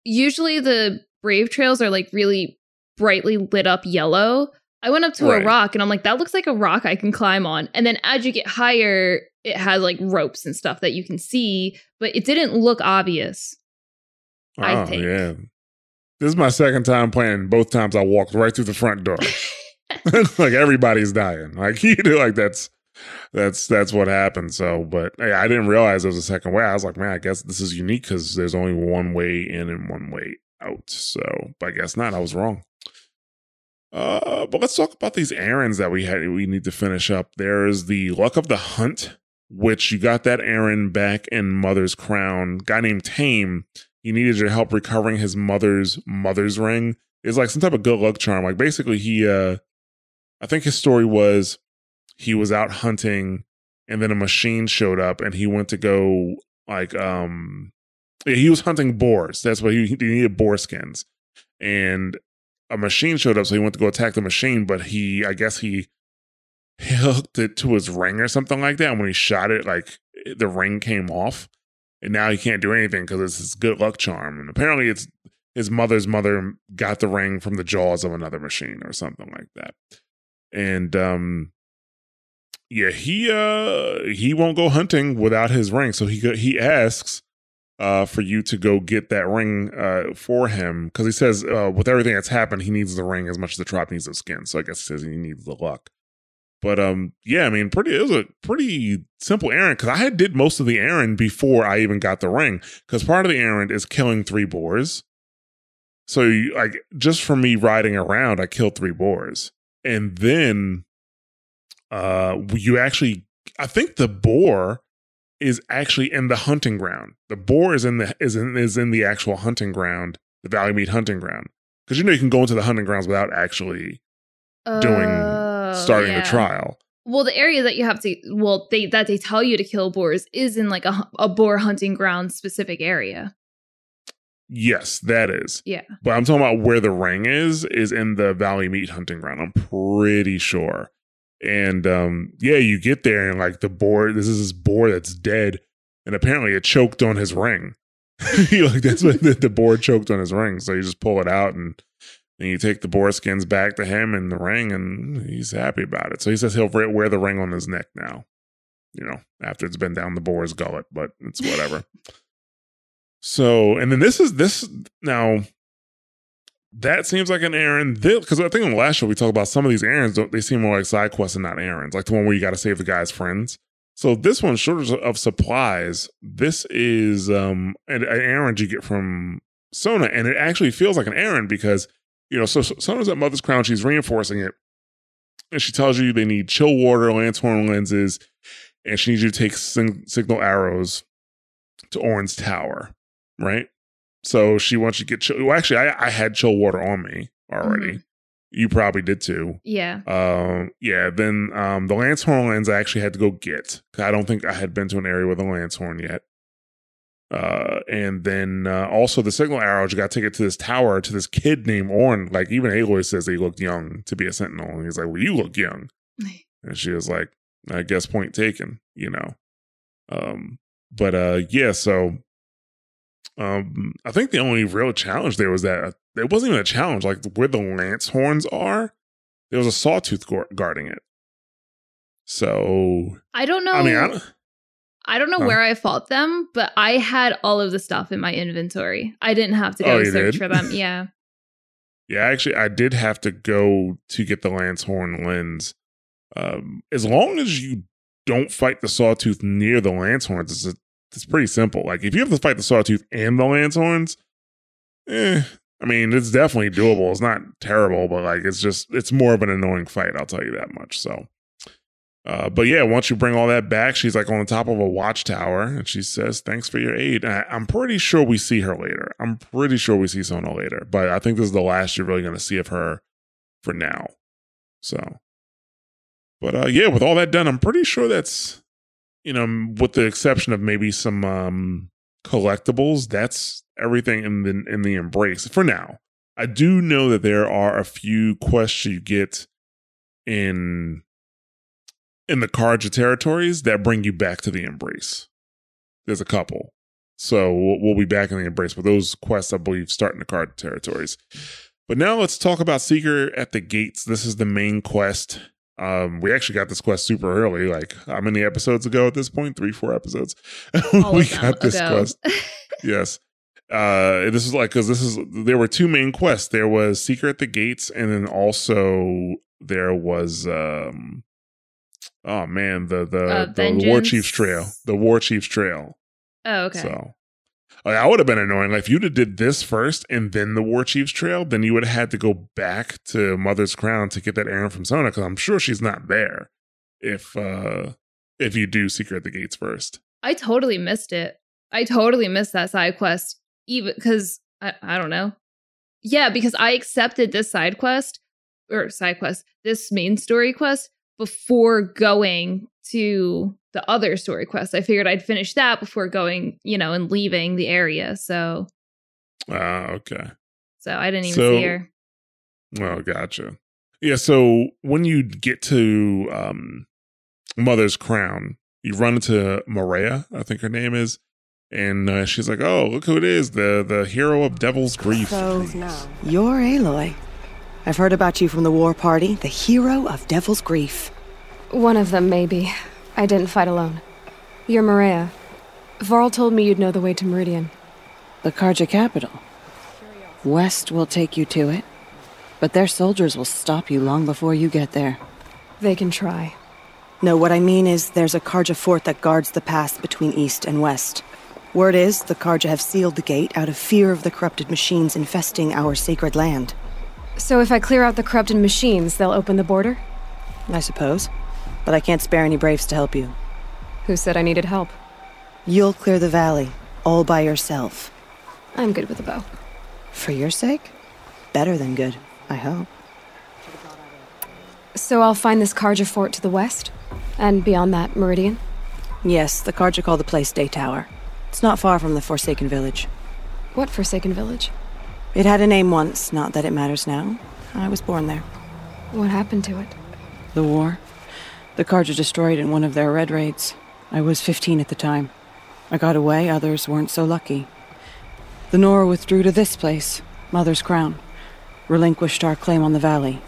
usually the brave trails are like really brightly lit up yellow. I went up to Right. a rock and I'm like, that looks like a rock I can climb on. And then as you get higher, it has like ropes and stuff that you can see, but it didn't look obvious. I oh think. yeah. This is my second time playing. Both times I walked right through the front door. like everybody's dying. Like you know, like that's that's that's what happened. So, but hey, I didn't realize there was a second way. I was like, man, I guess this is unique because there's only one way in and one way out. So, but I guess not. I was wrong. Uh, but let's talk about these errands that we had. We need to finish up. There's the luck of the hunt, which you got that errand back in Mother's Crown. Guy named Tame. He needed your help recovering his mother's mother's ring. It's like some type of good luck charm. Like basically, he uh I think his story was he was out hunting and then a machine showed up and he went to go like um he was hunting boars. That's what he, he needed boar skins. And a machine showed up, so he went to go attack the machine, but he I guess he he hooked it to his ring or something like that. And when he shot it, like the ring came off. And now he can't do anything because it's his good luck charm. And apparently it's his mother's mother got the ring from the jaws of another machine or something like that. And um yeah, he uh he won't go hunting without his ring. So he he asks uh for you to go get that ring uh for him because he says uh with everything that's happened, he needs the ring as much as the trap needs the skin. So I guess he says he needs the luck. But um yeah, I mean pretty it was a pretty simple errand because I had did most of the errand before I even got the ring. Because part of the errand is killing three boars. So like just for me riding around, I killed three boars. And then uh you actually I think the boar is actually in the hunting ground. The boar is in the is in is in the actual hunting ground, the Valleymeet hunting ground. Because you know you can go into the hunting grounds without actually doing Oh, starting yeah. the trial. Well, the area that you have to well they that they tell you to kill boars is in like a a boar hunting ground specific area. Yes, that is. Yeah. But I'm talking about where the ring is, is in the Valleymeet hunting ground. I'm pretty sure. And um, yeah, you get there and like the boar, this is this boar that's dead, and apparently it choked on his ring. like that's what the, the boar choked on his ring. So you just pull it out and then you take the boar skins back to him and the ring, and he's happy about it. So he says he'll wear the ring on his neck now. You know, after it's been down the boar's gullet, but it's whatever. So, and then this is this now. That seems like an errand. Because I think on the last show we talked about some of these errands. They seem more like side quests and not errands. Like the one where you got to save the guy's friends. So this one, shortage of supplies, this is um an, an errand you get from Sona, and it actually feels like an errand because you know, so, so Sona's at Mother's Crown. She's reinforcing it, and she tells you they need chill water, Lancehorn lenses, and she needs you to take sing- signal arrows to Orin's Tower right? So she wants you to get chill. Well, actually, I, I had chill water on me already. You probably did too. Yeah. Um, yeah. Then um, the Lancehorn lens I actually had to go get. I don't think I had been to an area with a Lancehorn yet. Uh, and then uh, also the signal arrows. You got to take it to this tower to this kid named Orn. Like even Aloy says he looked young to be a sentinel, and he's like, "Well, you look young." And she was like, "I guess point taken." You know. Um, but uh, yeah. So um, I think the only real challenge there was that it wasn't even a challenge. Like where the lance horns are, there was a sawtooth guarding it. So I don't know. I mean, I don't, I don't know where I fought them, but I had all of the stuff in my inventory. I didn't have to Oh, go you search did? for them. Yeah. yeah, actually, I did have to go to get the lance horn lens. Um, as long as you don't fight the sawtooth near the lance horns, it's, it's pretty simple. Like if you have to fight the sawtooth and the lance horns, eh, I mean, it's definitely doable. It's not terrible, but like it's just it's more of an annoying fight. I'll tell you that much. So, uh, but yeah, once you bring all that back, she's like on the top of a watchtower, and she says, "Thanks for your aid." I, am pretty sure we see her later. I'm pretty sure we see Sona later, but I think this is the last you're really going to see of her for now. So, but uh, yeah, with all that done, I'm pretty sure that's you know, with the exception of maybe some um collectibles, that's everything in the in the embrace for now. I do know that there are a few quests you get in in the Carja territories that bring you back to the embrace. There's a couple. So we'll, we'll be back in the embrace, but those quests, I believe, start in the Carja territories. But now let's talk about Seeker at the Gates. This is the main quest. Um, we actually got this quest super early, like how many episodes ago at this point? Three, four episodes. we got this ago. quest. yes. Uh, this is like because this is there were two main quests. There was Seeker at the Gates, and then also there was um, oh man, the the, uh, the War Chief's Trail, the War Chief's Trail. Oh, okay. So like, I would have been annoying. Like if you'd have did this first and then the War Chief's Trail, then you would have had to go back to Mother's Crown to get that errand from Sona because I'm sure she's not there. If uh if you do Seeker at the Gates first, I totally missed it. I totally missed that side quest, even because I, I don't know. Yeah, because I accepted this side quest or side quest, this main story quest before going to the other story quest. I figured I'd finish that before going, you know, and leaving the area. So, ah, uh, okay. So I didn't even so, see her. Oh, gotcha. Yeah. So when you get to um, Mother's Crown, you run into Maria, I think her name is, and uh, she's like, "Oh, look who it is the the hero of Devil's Grief." So you're Aloy. I've heard about you from the war party, the hero of Devil's Grief. One of them, maybe. I didn't fight alone. You're Maria. Varl told me you'd know the way to Meridian. The Carja capital. West will take you to it, but their soldiers will stop you long before you get there. They can try. No, what I mean is there's a Carja fort that guards the pass between east and west. Word is the Carja have sealed the gate out of fear of the corrupted machines infesting our sacred land. So if I clear out the corrupted machines, they'll open the border? I suppose but I can't spare any braves to help you. Who said I needed help? You'll clear the valley, all by yourself. I'm good with a bow. For your sake? Better than good, I hope. So I'll find this Carja fort to the west? And beyond that, Meridian? Yes, the Carja call the place Daytower. It's not far from the Forsaken Village. What Forsaken Village? It had a name once, not that it matters now. I was born there. What happened to it? The war. The Carja destroyed in one of their red raids. I was 15 at the time. I got away, others weren't so lucky. The Nora withdrew to this place, Mother's Crown, relinquished our claim on the valley.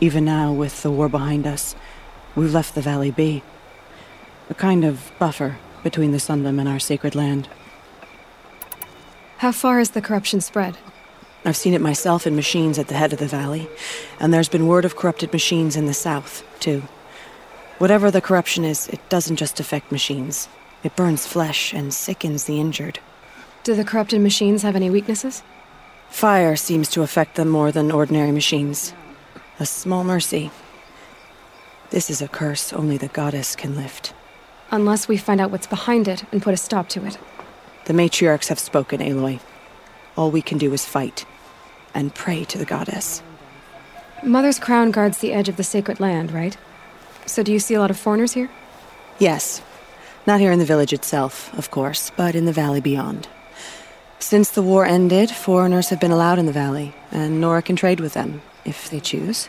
Even now, with the war behind us, we've left the valley be. A kind of buffer between the Sundom and our sacred land. How far has the corruption spread? I've seen it myself in machines at the head of the valley, and there's been word of corrupted machines in the south, too. Whatever the corruption is, it doesn't just affect machines. It burns flesh and sickens the injured. Do the corrupted machines have any weaknesses? Fire seems to affect them more than ordinary machines. A small mercy. This is a curse only the goddess can lift. Unless we find out what's behind it and put a stop to it. The matriarchs have spoken, Aloy. All we can do is fight. And pray to the goddess. Mother's crown guards the edge of the sacred land, right? So do you see a lot of foreigners here? Yes. Not here in the village itself, of course, but in the valley beyond. Since the war ended, foreigners have been allowed in the valley, and Nora can trade with them, if they choose.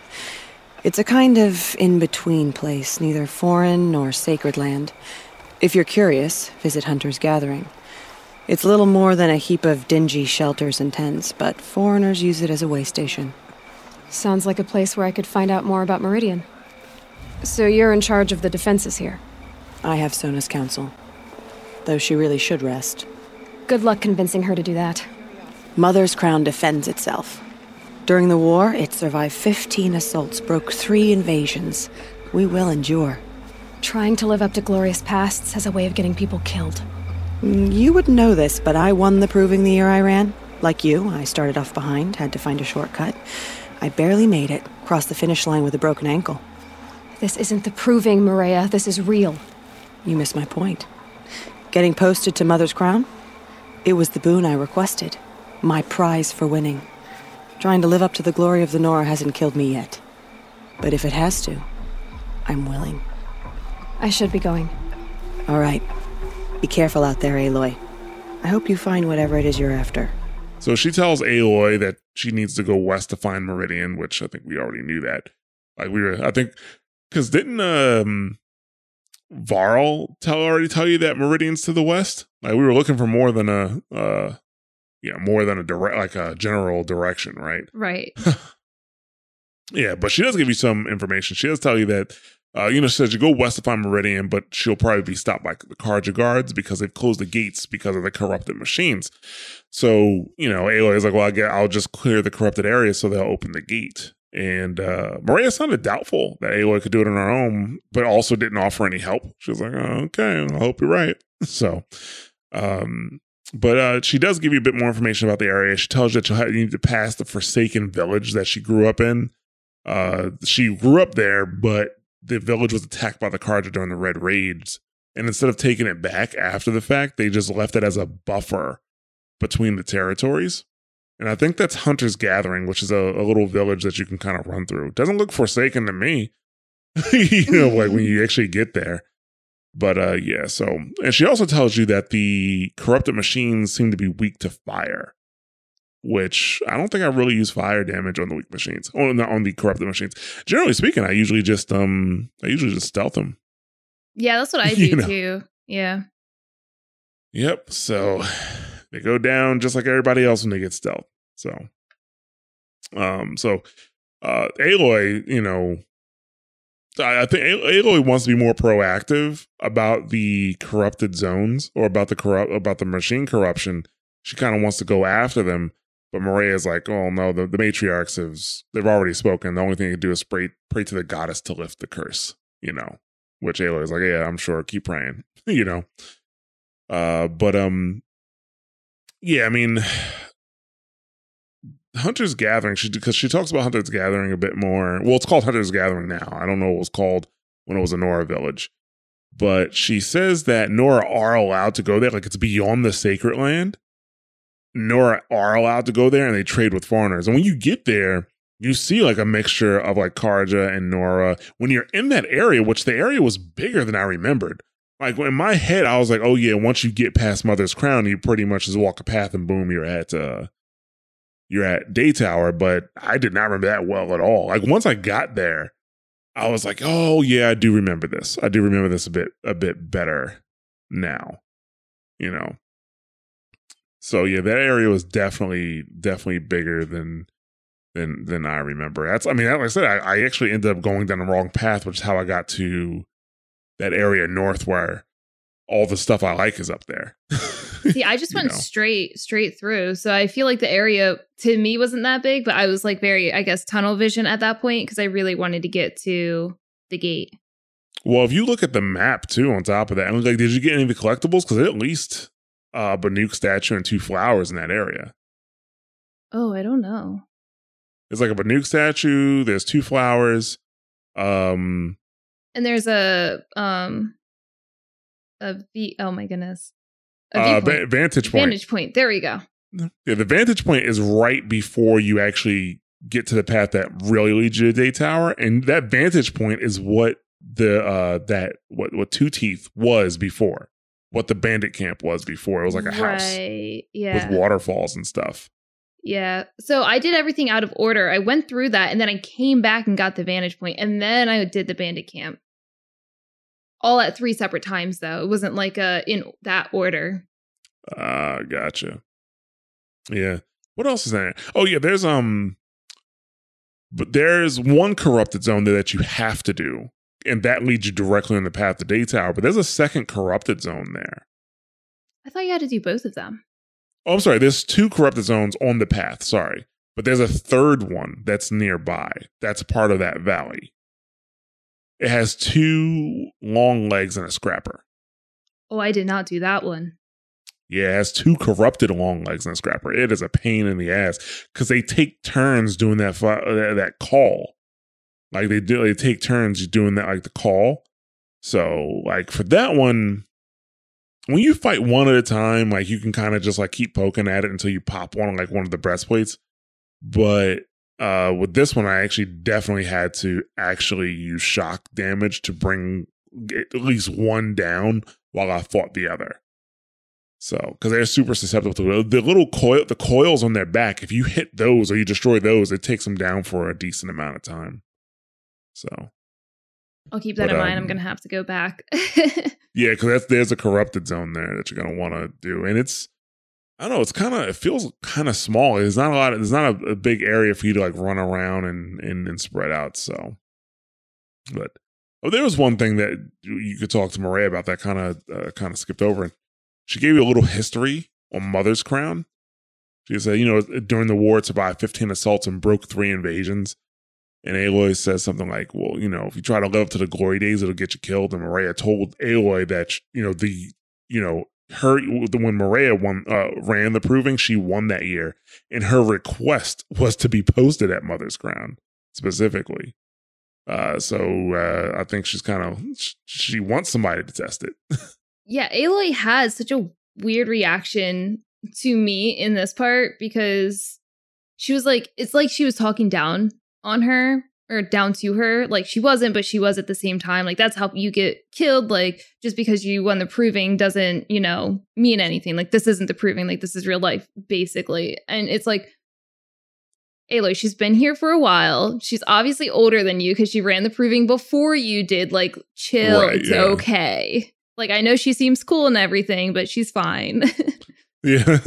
It's a kind of in-between place, neither foreign nor sacred land. If you're curious, visit Hunter's Gathering. It's little more than a heap of dingy shelters and tents, but foreigners use it as a way station. Sounds like a place where I could find out more about Meridian. So you're in charge of the defenses here? I have Sona's counsel. Though she really should rest. Good luck convincing her to do that. Mother's Crown defends itself. During the war, it survived 15 assaults, broke three invasions. We will endure. Trying to live up to glorious pasts has a way of getting people killed. Mm, you wouldn't know this, but I won the Proving the year I ran. Like you, I started off behind, had to find a shortcut. I barely made it, crossed the finish line with a broken ankle. This isn't the proving, Maria. This is real. You missed my point. Getting posted to Mother's Crown? It was the boon I requested. My prize for winning. Trying to live up to the glory of the Nora hasn't killed me yet. But if it has to, I'm willing. I should be going. All right. Be careful out there, Aloy. I hope you find whatever it is you're after. So she tells Aloy that she needs to go west to find Meridian, which I think we already knew that. Like we were, I think, because didn't um Varl tell already tell you that Meridian's to the west? Like we were looking for more than a uh yeah, more than a direct like a general direction, right? Right. Yeah, but she does give you some information. She does tell you that uh, you know, she says you go west to find Meridian, but she'll probably be stopped by the Carja guards because they've closed the gates because of the corrupted machines. So, you know, Aloy is like, well, I get, I'll just clear the corrupted area so they'll open the gate. And uh, Maria sounded doubtful that Aloy could do it on her own, but also didn't offer any help. She was like, oh, okay, I hope you're right. So, um, but uh, she does give you a bit more information about the area. She tells you that you need to pass the Forsaken village that she grew up in. Uh, she grew up there, but the village was attacked by the Carja during the Red Raids. And instead of taking it back after the fact, they just left it as a buffer between the territories. And I think that's Hunter's Gathering, which is a, a little village that you can kind of run through. It doesn't look forsaken to me, you know, like when you actually get there. But uh yeah, so and she also tells you that the corrupted machines seem to be weak to fire which I don't think I really use fire damage on the weak machines. Oh, not on the corrupted machines. Generally speaking, I usually just um I usually just stealth them. Yeah, that's what I do you know? too. Yeah. Yep. So they go down just like everybody else when they get stealth. So um so uh Aloy, you know, I think Aloy wants to be more proactive about the corrupted zones or about the corrupt about the machine corruption. She kind of wants to go after them but Maria's like, oh no, the, the matriarchs have they've already spoken. The only thing you can do is pray pray to the goddess to lift the curse, you know. Which Aloy is like, yeah, I'm sure, keep praying, you know. Uh, but um, yeah, I mean, Hunter's Gathering, she because she talks about Hunter's Gathering a bit more. Well, it's called Hunter's Gathering now. I don't know what it was called when it was a Nora village, but she says that Nora are allowed to go there, like it's beyond the sacred land Nora are allowed to go there and they trade with foreigners. And when you get there, you see like a mixture of like Carja and Nora. When you're in that area, which the area was bigger than I remembered. Like in my head, I was like, oh yeah, once you get past Mother's Crown, you pretty much just walk a path and boom, you're at uh you're at Daytower. But I did not remember that well at all. Like once I got there, I was like, oh yeah, I do remember this. I do remember this a bit a bit better now. You know. So yeah, that area was definitely definitely bigger than than than I remember. That's I mean, like I said, I, I actually ended up going down the wrong path, which is how I got to that area north where all the stuff I like is up there. See, I just went know? straight straight through. So I feel like the area to me wasn't that big, but I was like very, I guess, tunnel vision at that point because I really wanted to get to the gate. Well, if you look at the map too, on top of that, I like, did you get any of the collectibles? Because at least uh Banuk statue and two flowers in that area. Oh, I don't know. It's like a Banuk statue. There's two flowers. Um, and there's a um a v. Oh my goodness. Uh, va- vantage point. Vantage point. There we go. Yeah, the vantage point is right before you actually get to the path that really leads you to Daytower, and that vantage point is what the uh that what what Two Teeth was before what the bandit camp was before. It was like a house yeah. with waterfalls and stuff. Yeah. So I did everything out of order. I went through that and then I came back and got the vantage point and then I did the bandit camp. All at three separate times though. It wasn't like a in that order. Ah, uh, gotcha. Yeah. What else is there? Oh yeah, there's um but there's one corrupted zone there that you have to do and that leads you directly on the path to Daytower. But there's a second corrupted zone there. I thought you had to do both of them. Oh, I'm sorry. There's two corrupted zones on the path. Sorry. But there's a third one that's nearby. That's part of that valley. It has two long legs and a scrapper. Oh, I did not do that one. Yeah, it has two corrupted long legs and a scrapper. It is a pain in the ass because they take turns doing that uh, that call. Like they do, they take turns doing that like the call. So like for that one, when you fight one at a time, like you can kind of just like keep poking at it until you pop one on like one of the breastplates. But uh with this one, I actually definitely had to actually use shock damage to bring at least one down while I fought the other. So, because they're super susceptible to. The little coil, the coils on their back, if you hit those or you destroy those, it takes them down for a decent amount of time. So, I'll keep that But, in mind. I'm um, gonna have to go back. yeah, because there's a corrupted zone there that you're gonna want to do, and it's I don't know, it's kind of it feels kind of small. There's not a lot. There's not a, a big area for you to like run around and and, and spread out. So, but oh, there was one thing that you- could talk to Maria about that kind of uh, kind of skipped over. And she gave you a little history on Mother's Crown. She said, you know, during the war, it survived 15 assaults and broke three invasions. And Aloy says something like, well, you know, if you try to live up to the glory days, it'll get you killed. And Maria told Aloy that, you know, the, you know, her, when Maria won, uh, ran the proving, she won that year. And her request was to be posted at Mother's Crown specifically. Uh, so uh, I think she's kind of, she wants somebody to test it. yeah, Aloy has such a weird reaction to me in this part because she was like, it's like she was talking down on her or down to her. Like she wasn't, but she was at the same time. Like that's how you get killed. Like just because you won the proving doesn't, you know, mean anything. Like this isn't the proving. Like this is real life, basically. And it's like, Aloy, she's been here for a while. She's obviously older than you because she ran the proving before you did. Like, chill. Right, it's yeah. okay. Like, I know she seems cool and everything, but she's fine. Yeah.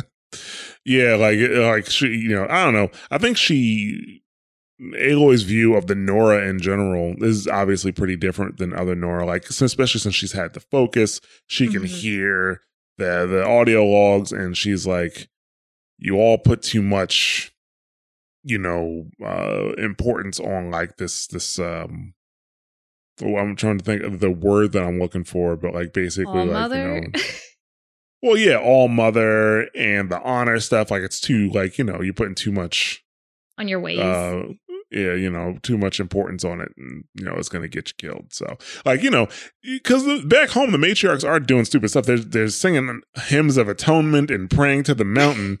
yeah, like like she, you know, I don't know. I think she Aloy's view of the Nora in general is obviously pretty different than other Nora. Like, especially since she's had the focus, she can Mhm. hear the the audio logs, and she's like, "You all put too much, you know, uh importance on like this this um." Oh, I'm trying to think of the word that I'm looking for, but like basically, Aw, like mother. you know, well, yeah, all mother and the honor stuff. Like it's too like you know you're putting too much, on your ways. uh, yeah, you know, too much importance on it, and you know it's gonna get you killed. So like you know, because back home the matriarchs are doing stupid stuff. They're they're singing hymns of atonement and praying to the mountain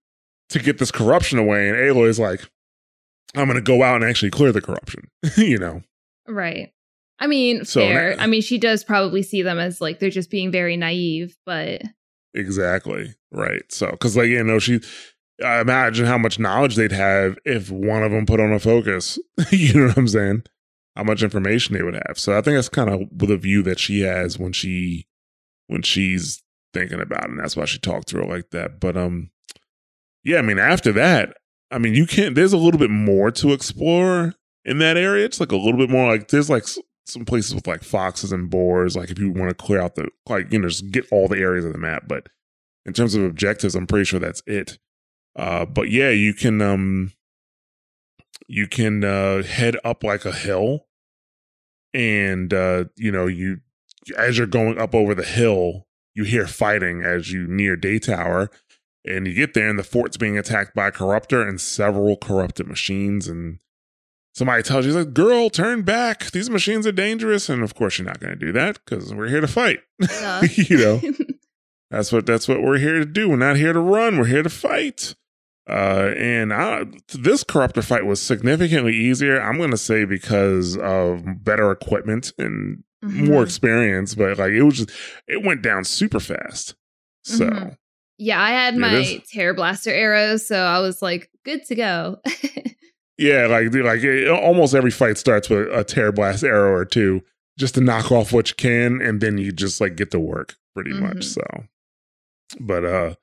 to get this corruption away, and Aloy's like, I'm gonna go out and actually clear the corruption. you know, right. I mean, So fair. I mean, she does probably see them as like they're just being very naive, but Exactly. Right. So, because like you know, she I imagine how much knowledge they'd have if one of them put on a focus. you know what I'm saying? How much information they would have. So I think that's kind of the view that she has when she when she's thinking about it. And that's why she talked to her like that. But um, yeah. I mean, after that, I mean, you can't. There's a little bit more to explore in that area. It's like a little bit more like there's like some places with like foxes and boars. Like if you want to clear out the like you know just get all the areas of the map. But in terms of objectives, I'm pretty sure that's it. Uh, but yeah, you can um you can uh head up like a hill, and uh you know you as you're going up over the hill, you hear fighting as you near Daytower. And you get there, and the fort's being attacked by a corruptor and several corrupted machines. And somebody tells you, like, girl, turn back. These machines are dangerous. And of course, you're not going to do that because we're here to fight. uh, you know, that's what that's what we're here to do. We're not here to run. We're here to fight. Uh, and I, this corruptor fight was significantly easier. I'm going to say because of better equipment and more Mhm. experience, but like it was just it went down super fast. So Mhm. Yeah, I had Yeah, my this- Tearblaster arrows, so I was like, good to go. yeah, like like it, almost every fight starts with a tear blast arrow or two just to knock off what you can, and then you just like get to work pretty Mhm. much. So, but uh,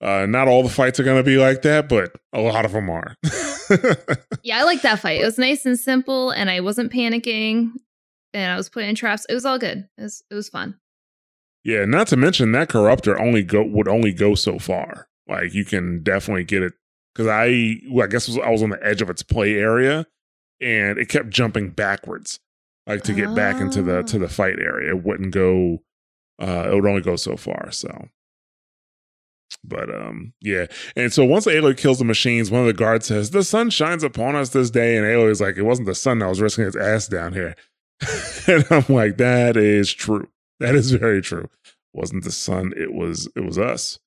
uh, not all the fights are gonna be like that, but a lot of them are. yeah, I like that fight. It was nice and simple, and I wasn't panicking, and I was putting traps. It was all good. It was, it was fun. Yeah, not to mention that corruptor only go would only go so far. Like you can definitely get it because I well, I guess was, I was on the edge of its play area, and it kept jumping backwards, like to get back into the to the fight area. It wouldn't go. Uh, it would only go so far. So But um, yeah. And so once Aloy kills the machines, one of the guards says, "The sun shines upon us this day," and Aloy's like, "It wasn't the sun that was risking its ass down here." and I'm like, "That is true. That is very true. It wasn't the sun? It was. It was us."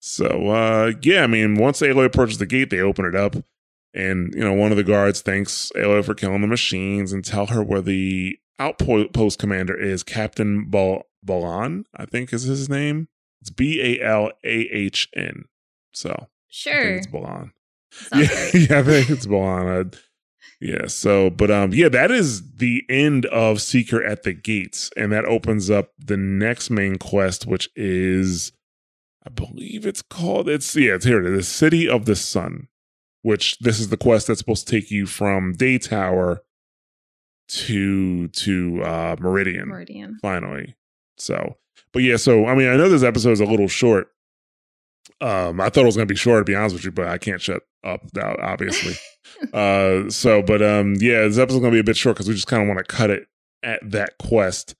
So uh, yeah, I mean, once Aloy approaches the gate, they open it up, and you know, one of the guards thanks Aloy for killing the machines and tell her where the outpost commander is, Captain Bal- Balahn, I think is his name. It's B A L A H N. So I Sure. think it's Balahn. Yeah, yeah, I think it's Balahn. Yeah, so but um yeah, that is the end of Seeker at the Gates, and that opens up the next main quest, which is I believe it's called it's yeah, it's here, the City of the Sun, which this is the quest that's supposed to take you from Daytower to to uh Meridian Meridian. finally. So, but yeah, so I mean, I know this episode is a little short. Um, I thought it was gonna be short to be honest with you, but I can't shut up now, obviously. uh, so, but um, yeah, this episode's gonna be a bit short because we just kind of want to cut it at that quest,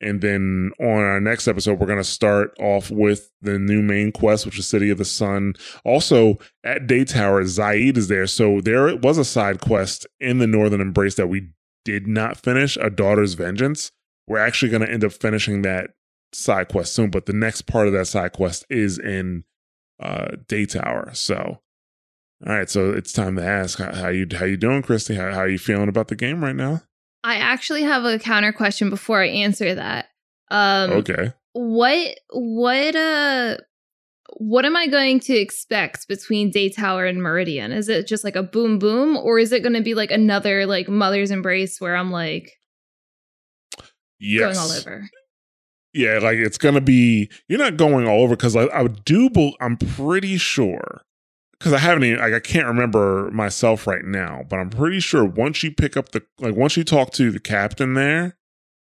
and then on our next episode, we're gonna start off with the new main quest, which is City of the Sun. Also, at Daytower, Zaid is there, so there was a side quest in the Northern Embrace that we did not finish, a Daughter's Vengeance we're actually going to end up finishing that side quest soon but the next part of that side quest is in uh Daytower so all right so it's time to ask how, how you how you doing christy how, how are you feeling about the game right now I actually have a counter question before I answer that. Um, okay what what uh what am I going to expect between Daytower and Meridian? Is it just like a boom boom, or is it going to be like another like Mother's Embrace where I'm like yes going all over? Yeah like it's gonna be you're not going all over because I, I do i'm pretty sure because i haven't even like i can't remember myself right now but i'm pretty sure once you pick up the like once you talk to the captain there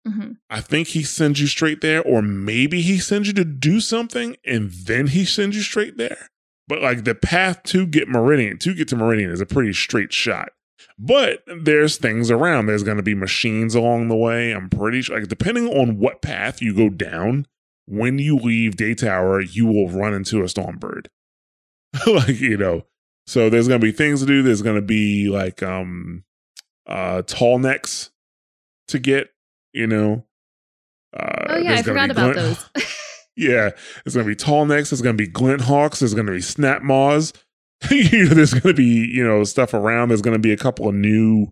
hmm I think he sends you straight there, or maybe he sends you to do something and then he sends you straight there. But like the path to get Meridian, to get to Meridian is a pretty straight shot. But there's things around. There's going to be machines along the way. I'm pretty sure, like, depending on what path you go down, when you leave Daytower, you will run into a Stormbird. like, you know, so there's going to be things to do. There's going to be like, um, uh, tall necks to get, you know. Uh, Oh yeah, I forgot about glint- those. yeah, there's gonna be tall necks. There's gonna be glint hawks. There's gonna be snap maws. you know, there's gonna be you know stuff around. There's gonna be a couple of new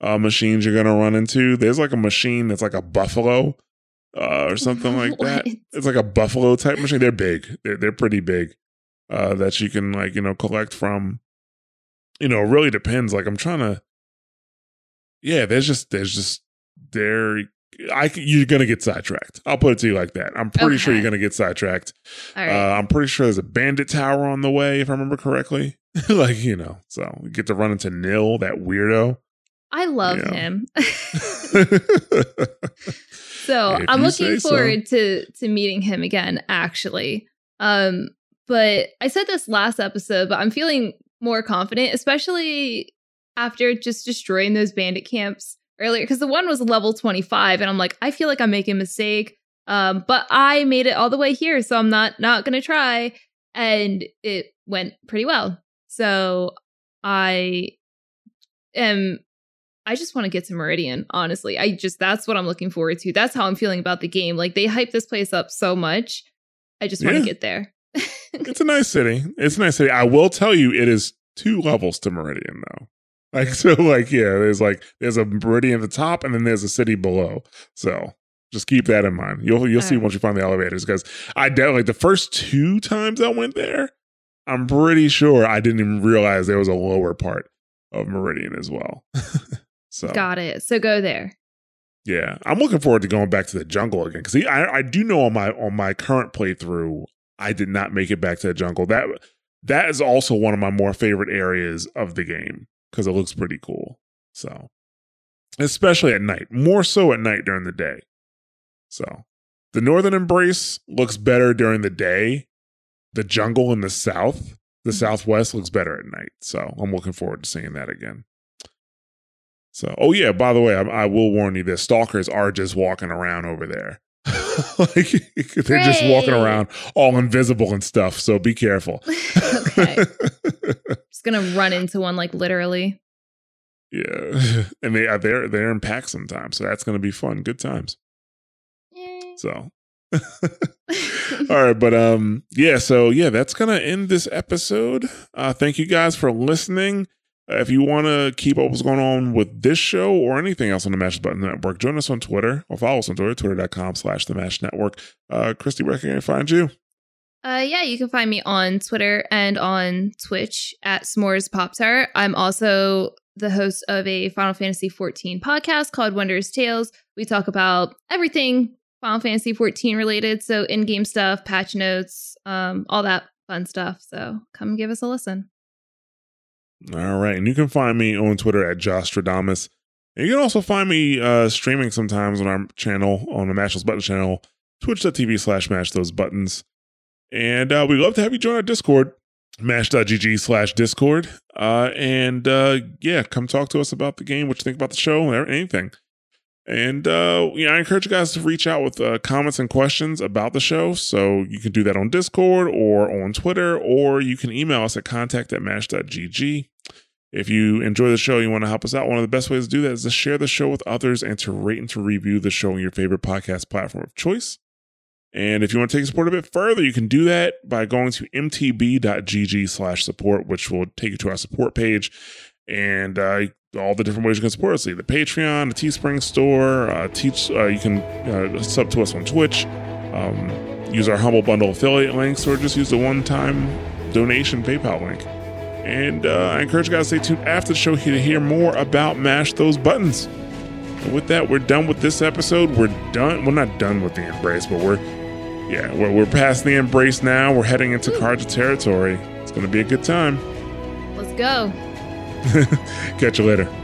uh, machines you're gonna run into. There's like a machine that's like a buffalo uh, or something like that. It's like a buffalo type machine. They're big. They're they're pretty big. Uh, that you can like you know collect from. You know, it really depends. Like I'm trying to. Yeah, there's just there's just there. I you're gonna get sidetracked. I'll put it to you like that. I'm pretty sure you're gonna get sidetracked. Right. Uh, I'm pretty sure there's a bandit tower on the way, if I remember correctly. like you know, so we get to run into Nil, that weirdo. I love him. so If I'm looking say so. forward to to meeting him again, actually. Um, but I said this last episode, but I'm feeling more confident, especially after just destroying those bandit camps earlier. Because the one was level 25, and I'm like, I feel like I'm making a mistake. Um, but I made it all the way here, so I'm not not gonna try. And it went pretty well. So I am I just want to get to Meridian, honestly. I just that's what I'm looking forward to. That's how I'm feeling about the game. Like they hype this place up so much. I just want Yeah. to get there. it's a nice city. It's a nice city. I will tell you, it is two levels to Meridian though. Like so, like yeah, there's like there's a Meridian at the top, and then there's a city below. So just keep that in mind. You'll you'll see Alright. once you find the elevators. Because I doubt like the first two times I went there, I'm pretty sure I didn't even realize there was a lower part of Meridian as well. so Got it. So go there. yeah, I'm looking forward to going back to the jungle again because I I do know on my on my current playthrough I did not make it back to the jungle. That that is also one of my more favorite areas of the game because it looks pretty cool. So especially at night, more so at night during the day. So the Northern Embrace looks better during the day. The jungle in the south, the Mhm. southwest looks better at night. So I'm looking forward to seeing that again. So, oh yeah, by the way, I, I will warn you that stalkers are just walking around over there. like they're just walking around all invisible and stuff. So be careful. okay. Just gonna run into one like literally. yeah, and they are they're they're in packs sometimes, so that's gonna be fun. Good times. So. All right, but um, yeah. So yeah, that's gonna end this episode. Uh, thank you guys for listening. Uh, if you want to keep up with what's going on with this show or anything else on the Mash Button Network, join us on Twitter or follow us on Twitter, twitter.com slash the Mash Network. Uh, Christy, where can I find you? Uh, yeah, you can find me on Twitter and on Twitch at S'mores Pop Tart. I'm also the host of a Final Fantasy 14 podcast called Wondrous Tales. We talk about everything Final Fantasy 14 related, so in-game stuff, patch notes, um, all that fun stuff. So come give us a listen. All right. And you can find me on Twitter at Jostradamus. And you can also find me uh, streaming sometimes on our channel, on the Mash Those Buttons channel, twitch.tv slash mash those buttons. And uh, we'd love to have you join our Discord, mash.gg slash Discord. Uh, and uh, yeah, come talk to us about the game, what you think about the show, anything. And uh, yeah, I encourage you guys to reach out with uh, comments and questions about the show. So you can do that on Discord or on Twitter, or you can email us at contact at mash.gg. If you enjoy the show, you want to help us out, one of the best ways to do that is to share the show with others and to rate and to review the show on your favorite podcast platform of choice. And if you want to take support a bit further, you can do that by going to mtb.gg slash support, which will take you to our support page and uh, all the different ways you can support us, the Patreon, the Teespring store, uh, teach, uh, you can uh, sub to us on Twitch, um, use our Humble Bundle affiliate links, or just use the one-time donation PayPal link. And uh, I encourage you guys to stay tuned after the show here to hear more about Mash Those Buttons. And with that, we're done with this episode. We're done. We're not done with the embrace, but we're yeah, we're, we're past the embrace now. We're heading into Carja territory. It's to be a good time. Let's go. Catch you later.